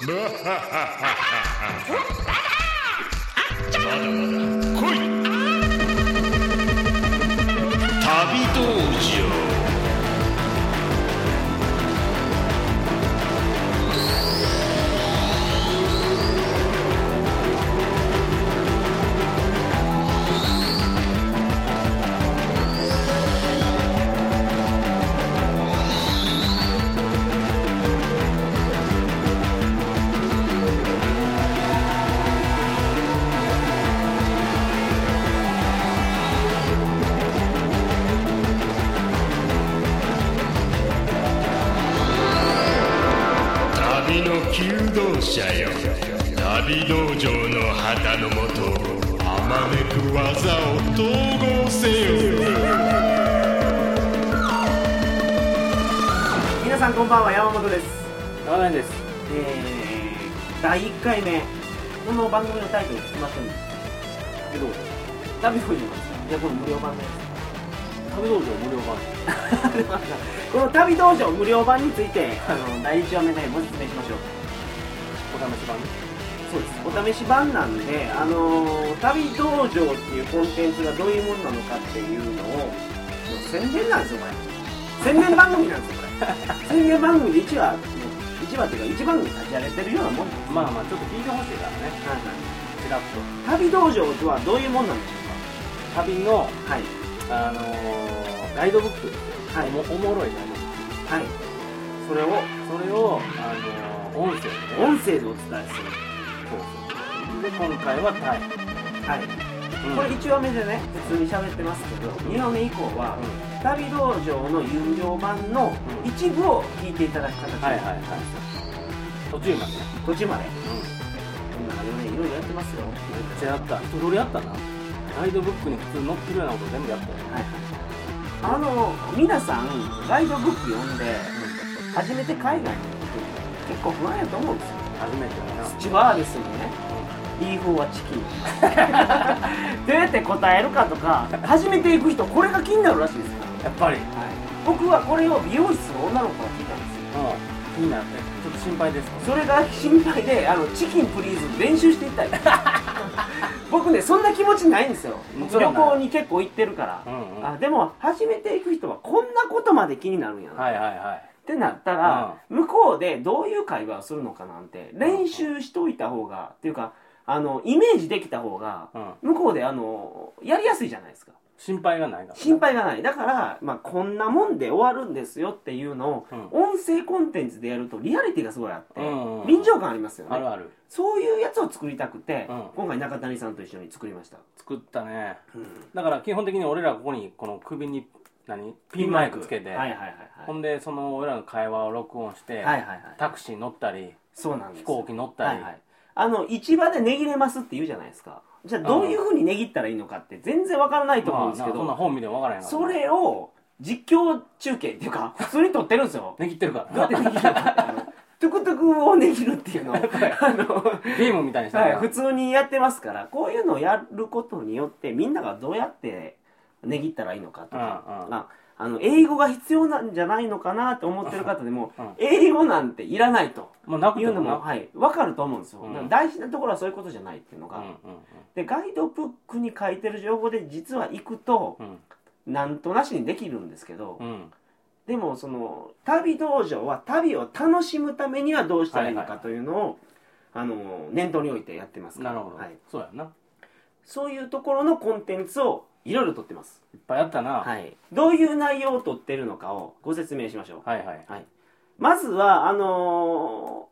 まだまだ来い者よ。旅道場の旗のもとあまねく技を統合せよ。皆さんこんばんは山本です。長年です。えー、第1回目この番組のタイトル決まったんです。けど旅道場なんですか？いやこれ無料版のや旅道場無料版。つこの旅道場無料版についてあの第1話目でご説明しましょうお試し版？そうです。お試し版なんであのー旅道場っていうコンテンツがどういうものなのかっていうのを宣伝なんですよこれ。宣伝番組なんですよこれ。宣伝番組で1話もう1話っていうか1番組立ち上げてるようなもんまあまあちょっと聞いてほしいからねはい。はい。ちらっ旅道場とはどういうもんなんでしょと旅のうかはい。あのー、ガイドブックですよはい。おもおもろいガイドブックはい。それをそれをあのー、音声でね。音声でお伝えする。そうそう。で今回はタイ、はいうん。これ1話目でね普通に喋ってますけど2話目以降は旅道場の有料版の一部を聞いていただく形にはいはいはい。途中までね。途中まで。うん。こんなのねいろいろやってますよ。めっちゃやった。一通りやったな。ガイドブックに普通載ってるようなこと全部やったよ。はいあの皆さんガイドブック読んで初めて海外に結構不安やと思うんですよ初めてだな。スチュワーデスにねビーフはチキンどうやって答えるかとか初めて行く人これが気になるらしいですやっぱり。僕はこれを美容室の女の子から聞いたんですよ。うん気になって。ちょっと心配ですそれが心配であのチキンプリーズ練習していったい 僕ねそんな気持ちないんですよ。旅行に結構行ってるから、うんうん。あでも初めて行く人はこんなことまで気になるんやな、はいはいはいってなったら、向こうでどういう会話をするのかなんて練習しといた方がっていうかあのイメージできた方がうん。向こうであのやりやすいじゃないですか。心配がないからね。心配がない。だから、まあ、こんなもんで終わるんですよっていうのを、うん。音声コンテンツでやるとリアリティがすごいあって、臨場感ありますよね。あるある。そういうやつを作りたくて、うん。今回中谷さんと一緒に作りました、作ったね。うん。だから基本的に俺らここにこの首に何？ピンマイク。つけて、はいはいはいはい。ほんでその俺らの会話を録音して、はいはいはい。タクシー乗ったりそうなんです。飛行機乗ったり、はいはい。あの市場で値切れますって言うじゃないですか。じゃあどういうふうに値切ったらいいのかって全然わからないと思うんですけど、まあなそんな本見ても分からへんからそれを実況中継っていうか 普通に撮ってるんですよ。ねぎってるから。どうやって値切るか トゥクトゥクを値切るっていうの。を あのゲームみたいにしたはい、ら、普通にやってますから。こういうのをやることによってみんながどうやって値切ったらいいのかとか、うんうん。ああの英語が必要なんじゃないのかなと思ってる方でも、うん英語なんていらないというのも、はい、分かると思うんですよ、うん。大事なところはそういうことじゃないっていうのが、うんうんでガイドブックに書いてる情報で実は行くとうん。なんとなしにできるんですけど、うん。でもその旅道場は旅を楽しむためにはどうしたらいいのかはいはいというのを、あの念頭に置いてやってますから。なるほど、はい、そうやな。いそういうところのコンテンツをいろいろ撮ってます、っぱいやったな、はい、どういう内容を撮ってるのかをご説明しましょう。はいはい。まずはあのー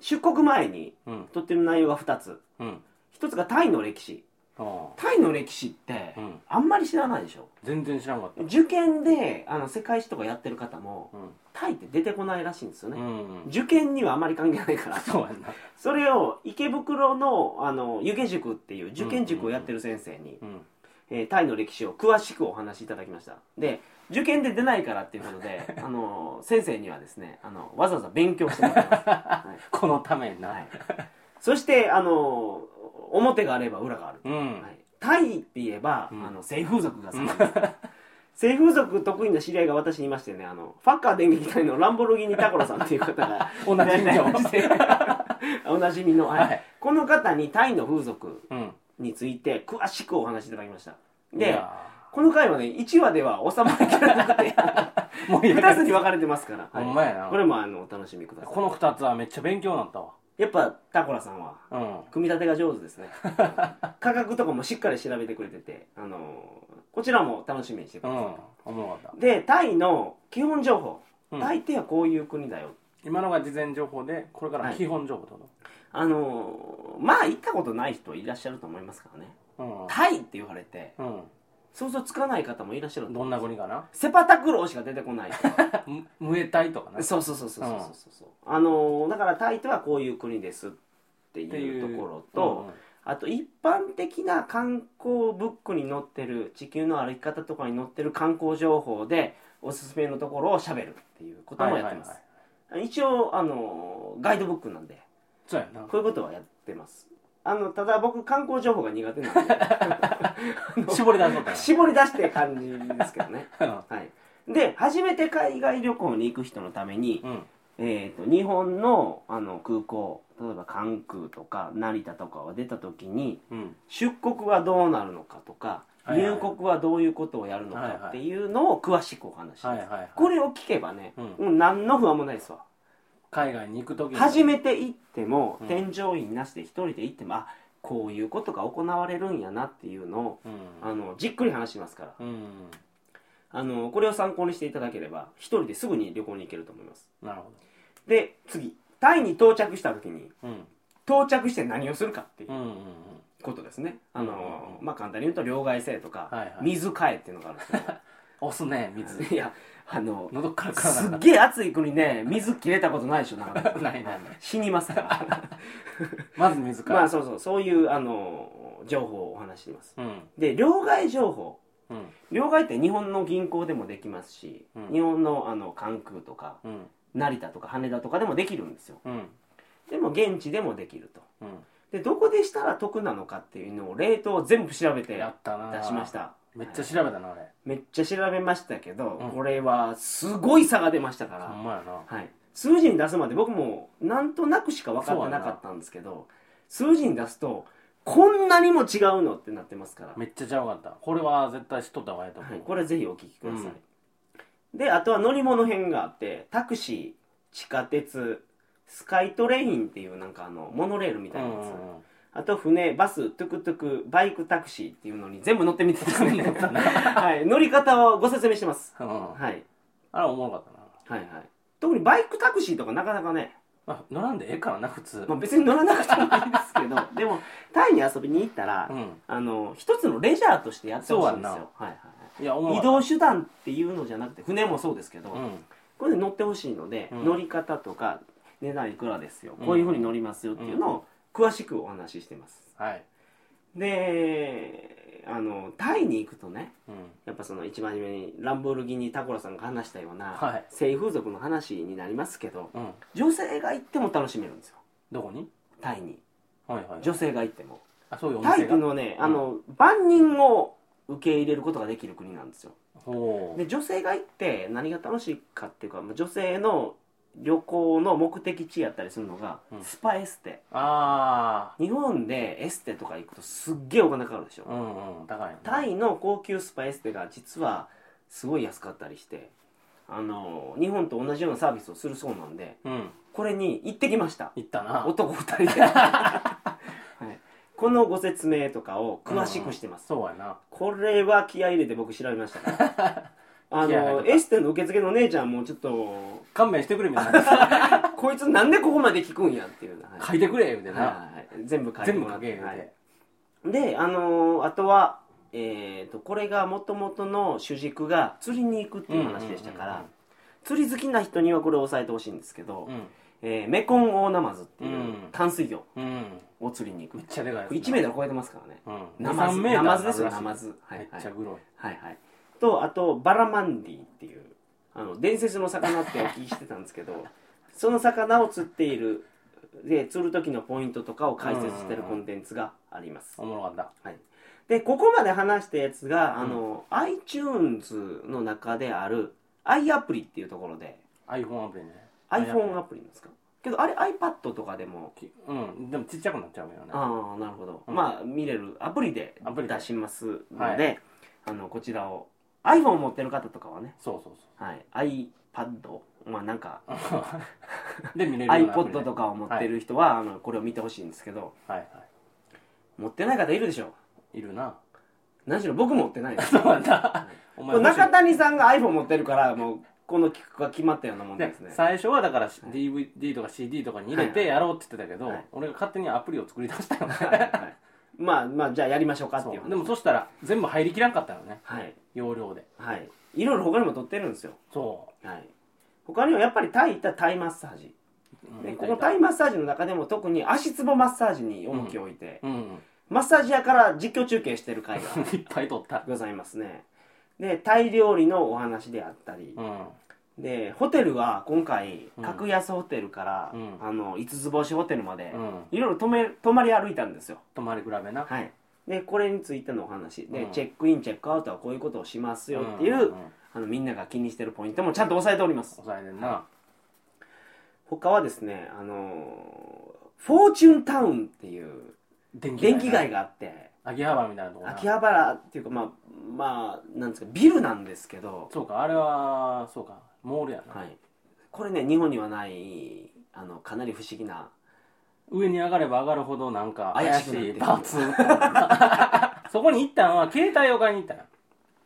出国前にうん。撮ってる内容が2つ。うん。1つがタイの歴史。あタイの歴史ってあうん。あんまり知らないでしょ。全然知らんかった。受験であの世界史とかやってる方もうん。タイって出てこないらしいんですよね、うん受験にはあまり関係ないから。そうやんな。それを池袋のあの湯気塾っていう受験塾をやってる先生に、うんえータイの歴史を詳しくお話しいただきました。で受験で出ないからっていうことで あの先生にはですねあのわざわざ勉強してもらってます、はい。このためにな、はい、そしてあの表があれば裏がある、うん、はい、タイって言えば、うん。あの性風俗が好きです。性風俗得意な知り合いが私にいましてねあのファッカー電撃隊のランボルギーニタコラさんっていう方が 同じ以上いらっしゃいましておなじみの、はい。はい。この方にタイの風俗うんについて詳しくお話しいただきました。いでやこの回はね1話では収まりきらなくてー もうい2つに分かれてますから、ほんまやな。これもあのお楽しみください。この2つはめっちゃ勉強になったわ。やっぱタコラさんはうん。組み立てが上手ですね。価格とかもしっかり調べてくれてて、あのこちらも楽しみにしてください、うん。おもろかった。でタイの基本情報、うん。タイってはこういう国だよ。今のが事前情報でこれから基本情報ってこあのまあ行ったことない人いらっしゃると思いますからね。とタイって言われてうん。想像つかない方もいらっしゃるうんどんな国かな？セパタクローしか出てこない。むムエタイとかな？そうそうそうそうそうそうそう、あのだからタイとはこういう国ですってっていういうところと、あと一般的な観光ブックに載ってる地球の歩き方とかに載ってる観光情報でおすすめのところをしゃべるっていうこともやってます、一応あのガイドブックなんでそうやな。こういうことはやってます。あのただ僕観光情報が苦手なんで。絞り出しとった絞り出して感じですけどね。よ はい。で初めて海外旅行に行く人のために、うん。えー、と日本のあの空港例えば関空とか成田とかを出た時にうん。出国はどうなるのかとか、はいはい。入国はどういうことをやるのかっていうのを詳しくお話します、はいはいはい。これを聞けばね、うん。うん何の不安もないですわ海外に行く時に。初めて行っても、うん。添乗員なしで一人で行ってもあこういうことが行われるんやなっていうのをうん。あのじっくり話しますから。うん。あのこれを参考にしていただければ一人ですぐに旅行に行けると思います。なるほで次。タイに到着した時に到着して何をするかっていうことですね、あうんのうん。まあ簡単に言うと両替制とか、はいはい。水替えっていうのがあるんですけ 押すね水。どいやあの喉からからすっげえ暑い国で水切れたことないでしょなんか。ないないない。死にますから。まず水から。まあそうそうそういうあの情報をお話ししています。うん。で両替情報。うん。両替って日本の銀行でもできますし、うん。日本のあの関空とかうん。成田とか羽田とかでもできるんですよ。うん。でも現地でもできると。うん。でどこでしたら得なのかっていうのをレートを全部調べて出しましためっちゃ調べたなあれ。めっちゃ調べましたけど、うん。これはすごい差が出ましたから、ほんまやな。はい、数字に出すまで僕もなんとなくしか分かってなかったんですけど数字に出すとこんなにも違うのってなってますから、めっちゃちゃうかった。これは絶対知っとった方がいいと思う、はい、これぜひお聞きください、であとは乗り物編があってタクシー地下鉄スカイトレインっていうなんかあのモノレールみたいなやつ、あと船バストゥクトゥクバイクタクシーっていうのに全部乗ってみてですね、はい、乗り方をご説明してます、はい、あれおもろかったな。はいはい。特にバイクタクシーとかなかなかね、まあ乗らんでええからな普通。まあ、別に乗らなくてもいいですけど。でもタイに遊びに行ったら、うん。あの一つのレジャーとしてやってほしいんですそうやよ、はいはいい。やおもろはい、移かっ動手段っていうのじゃなくて船もそうですけど、たうん。これで乗ってほしいので、うん。乗り方とか値段いくらですよ、うんこういうふうに乗りますよっていうのを詳しくお話ししてます。はい。であのタイに行くとねうん。やっぱその一番初めにランボルギニタコラさんが話したような、はい。性風俗の話になりますけどうん。女性が行っても楽しめるんですよ。どこに？タイに。はいはい女性が行っても。あそういうおタイっていうのはね、あの万人を受け入れることができる国なんですよ。ほう。で女性が行って何が楽しいかっていうかまあ女性の旅行の目的地やったりするのが、うん。スパエステ。あ日本でエステとか行くとすっげえお金かかるでしょ、あうんうん高いなタイの高級スパエステが実はすごい安かったりしてあの日本と同じようなサービスをするそうなんでうん。これに行ってきました。行ったな。男2人で、はい、このご説明とかを詳しくしてます、そうやな。これは気合い入れて僕調べましたから。あの気合入った。エステの受付の姉ちゃんもちょっと勘弁してくれみたいな。こいつなんでここまで聞くんやっていうのは、はい書いてくれ言うてな。はい。はい全部書いて全部書け言うて。はい。であのーあとはえー、とこれがもともとの主軸が釣りに行くっていう話でしたから、うんうんうんうん釣り好きな人にはこれを押さえてほしいんですけど、うん。えーメコンオオナマズっていううん。淡水魚うん。を釣りに行く。めっちゃでかいやつ1メートル超えてますからね。うん。ナマズ。2 3メーターナマズですよナマズ。はいはい。めっちゃグロい。はいはい。とあとバラマンディっていうあの伝説の魚ってお聞きしてたんですけどその魚を釣っているで釣る時のポイントとかを解説してるコンテンツがあります、おもろかった。はい、でここまで話したやつが、あの iTunes の中である i アプリっていうところで。iPhone アプリね。iPhone アプリですか？けどあれ iPad とかでもきうん。でもちっちゃくなっちゃうよね。ああなるほど、うん。まあ見れるアプリでアプリで。出しますのはで、あのこちらを iPhone を持ってる方とかはね、そうそうそはい、iPad まあなんかう で見れるようなアプリ iPod とかを持ってる人は、あのこれを見てほしいんですけど。はいは持ってない方いるでしょ。いいるな。何しろ僕持ってないです。そうなんだ。中谷さんが iPhone 持ってるからもうこの企画が決まったようなもんでですね。最初はだから DVD とか CD とかに入れてやろうって言ってたけど、はい。俺が勝手にアプリを作り出したよね。はいはいまあまあじゃあやりましょうかっていう。う。でもそしたら全部入りきらんかったよね。はい。容量で。はい。いろいろ他にも撮ってるんですよ。そはい。他にはやっぱりタイ行ったらタイマッサージ。う、うん、でこのタイマッサージの中でも特に足つぼマッサージに重きを置いて、うんマッサージ屋から実況中継してる回が いっぱい撮った。ございますね。でタイ料理のお話であったりうんでホテルは今回うん。格安ホテルから、うん。あの五つ星ホテルまで、うん。いろいろ泊め泊まり歩いたんですよ。泊まり比べな。はい。でこれについてのお話。で、うん。チェックインチェックアウトはこういうことをしますよっていう、んんん。あのみんなが気にしてるポイントもちゃんと押さえております。抑えてんな。他はですねあのフォーチュンタウンっていう電電気街ががあって秋葉原みたいなとこな。秋葉原っていうかまあまあなんですかビルなんですけど、そうかあれはそうかモールやな、はい、これね日本にはないあのかなり不思議な。上に上がれば上がるほどなんか怪しいパーツ。そこに行ったのは携帯を買いに行ったよ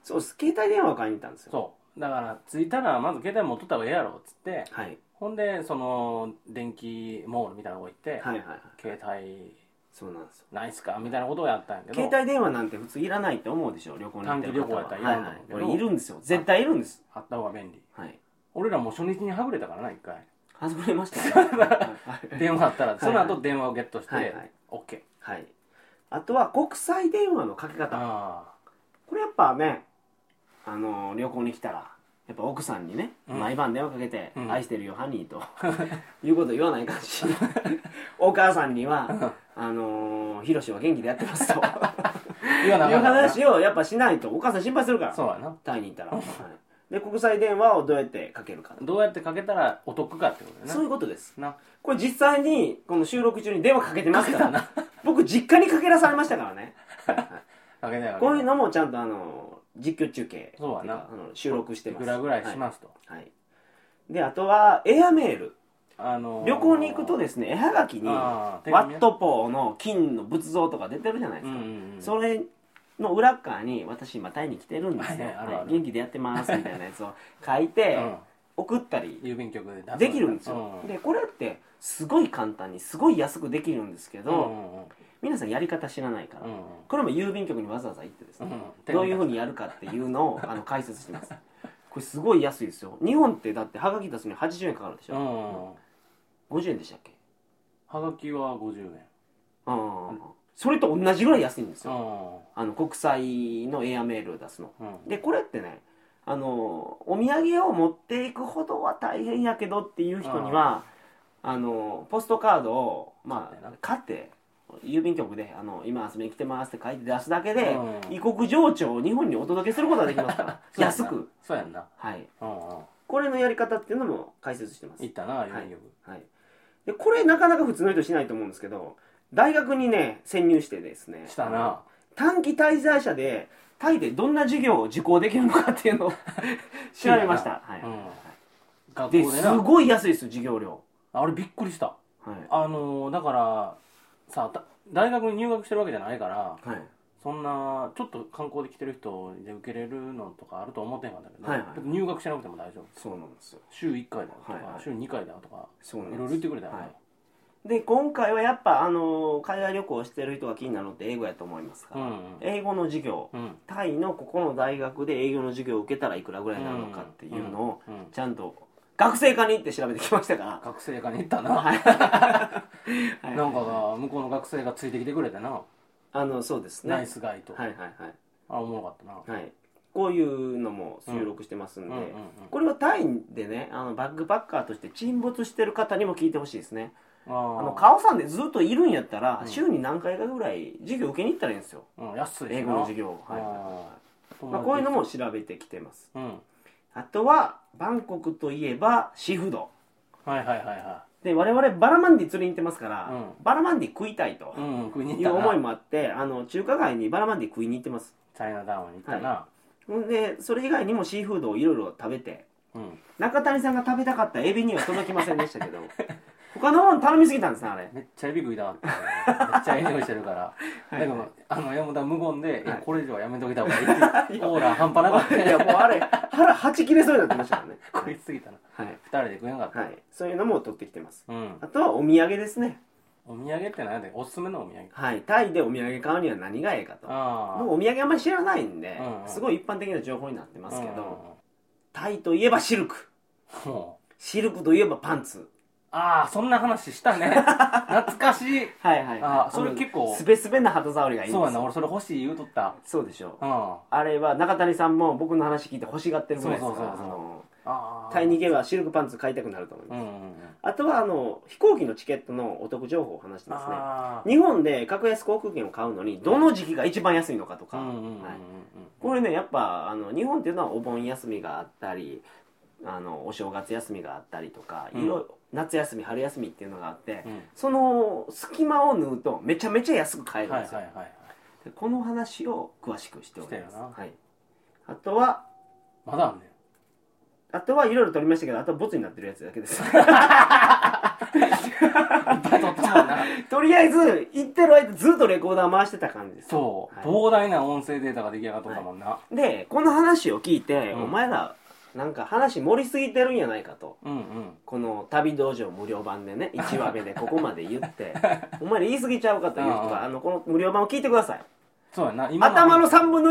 そうです。携帯電話を買いに行ったんですよ。そう。だから着いたらまず携帯持っとった方がええやろっつって。はい。ほんでその電気モールみたいなとこ行って、はいはいはい。携帯。そうなんですよ。ないっすか？みたいなことをやったんやけど。携帯電話なんて普通いらないって思うでしょ？旅行に行って短期旅行やったらいらんと思うけど。はいはいこれいるんですよ。絶対いるんです。あった方が便利。はい俺らもう初日にはぐれたからな一回。外れましたね。は い電話あったらい。その後電話をゲットして、はいはい。OK はい。あとは国際電話のかけ方。あこれやっぱねあの旅行に来たらやっぱ奥さんにね、うん。毎晩電話かけて「うん愛してるよハニー」と いうこと言わないかんし お母さんには「あのー、ヒロシは元気でやってます」と。あ言わなあいう話をやっぱしないとお母さん心配するから。そうやな。タイに行ったら、はい、で国際電話をどうやってかけるか。どうやってかけたらお得かってことだよそういうことです。な。なこれ実際にこの収録中に電話かけてますから。僕実家にかけらされましたからね、かけないこういうのもちゃんとあの実況中継そうやな。収録してます。いくらぐらいしますと、はい、はい。であとはエアメール。あのー旅行に行くとですね絵はがきにワットポーの金の仏像とか出てるじゃないですか、うんうんうん。それの裏っ側に私今タイに来てるんですよ、はいはい元気でやってますみたいなやつを書いてうん。送ったり郵便局でできるんですよ、うん。でこれってすごい簡単にすごい安くできるんですけど、うんうんうん。皆さんやり方知らないから、うんこれも郵便局にわざわざ行ってですね、うん。どういうふうにやるかっていうのを あの解説してます。これすごい安いですよ。日本ってだってはがき出すのに80円かかるでしうんょ、50円でしたっけ？はがきは50円。うんそれと同じぐらい安いんですよ、うあ。の国際のエアメールを出すの。んうん。でこれってねあのお土産を持っていくほどは大変やけどっていう人にはあのポストカードを、まあ買って郵便局であの「今遊びに来てます」って書いて出すだけで、うん。異国情緒を日本にお届けすることができますから。安く。そうやんな。はい。これのやり方っていうのも解説してます。行ったな郵便局。はい、でこれなかなか普通の人しないと思うんですけど大学にね潜入してですねしたな。短期滞在者でタイでどんな授業を受講できるのかっていうのを 調べました、はい。うん。学で校ですなごい安いですよ授業料、あれびっくりした。はい。あのーだからさた大学に入学してるわけじゃないからはい、そんなちょっと観光で来てる人で受けれるのとかあると思ってんかったけど、はいはい。入学してなくても大丈夫。そうなんですよ。週1回だとか、はいはい。週2回だとかそういろいろ言ってくれたよね、はいで今回はやっぱあの海外旅行してる人が気になるのって英語やと思いますから、うん英語の授業。うん。タイのここの大学で英語の授業を受けたらいくらぐらいになるのかっていうのをうんうん。ちゃんと学生課に行って調べてきましたから。学生課に行ったな、はい。なんかが向こうの学生がついてきてくれてな、あのそうですね。ナイスガイと、はいはいはい。あおもろかったな。はい、こういうのも収録してますんで、うん。うんうんこれはタイでねあのバックパッカーとして沈没してる方にも聞いてほしいですねあのカオさんでずっといるんやったら、うん。週に何回かぐらい授業受けに行ったらいいんですよ。うん、安い英語の授業を、はい。まあ、こういうのも調べてきてます。うん。あとはバンコクといえばシーフード。はいはいはいはで我々バラマンディ釣りに行ってますから、うん。バラマンディ食いたいと。いう思いもあってあの中華街にバラマンディ食いに行ってます。チャイナタウンに行ったな、ほんでそれ以外にもシーフードをいろいろ食べてうん。中谷さんが食べたかったエビには届きませんでしたけど 他のもの頼みすぎたんですねあれ。めっちゃエビ食いたかった。ねめっちゃエビしてるから。いだからあの山田無言で、はい。これ以上はやめといた方がいいって オーラ半端なかった。いやもうあれ腹はち切れそうになってましたからね。食いすぎたな。はい、二人で食えなかった、はい、そういうのも取ってきてます。うん。あとはお土産ですね。お土産って何やでおすすめのお土産？はい。タイでお土産買うには何がええかと。あ僕お土産あんまり知らないんで、うんうん。すごい一般的な情報になってあますけど、うんうんタイといえばシルク。シルクといえばパンツああそんな話したね。懐かしい。はいはいあそれ結構スベスベな肌触りがいいんですそうやな俺それ欲しい言うとった。そうでしょ。ううん。ああれは中谷さんも僕の話聞いて欲しがってるぐらいですからそうそうそうそう。あのあタイに行けばシルクパンツ買いたくなると思います、うんうんうん。あとはあの飛行機のチケットのお得情報を話してますね。あ日本で格安航空券を買うのにどの時期が一番安いのかとか、あうんうんうんうん。はい。これねやっぱあの日本っていうのはお盆休みがあったりあのお正月休みがあったりとか、うん。いろいろ夏休み春休みっていうのがあって、うん。その隙間を縫うとめちゃめちゃ安く買えるんですよ、はいはいはいはいでこの話を詳しくしております。はい、あとはまだあんねん。あとはいろいろ取りましたけどあとはボツになってるやつだけです。いっぱい撮ったもんな。とりあえず行ってる間ずっとレコーダー回してた感じです。そう、はい。膨大な音声データが出来上がっとったもんな、でこの話を聞いて、うん。お前らなんか話盛りすぎてるんやないかと。うんうん。この旅道場無料版でね 1話目でここまで言って。お前ら言い過ぎちゃうかという人はあのこの無料版を聞いてください。そうやな今頭の3分の1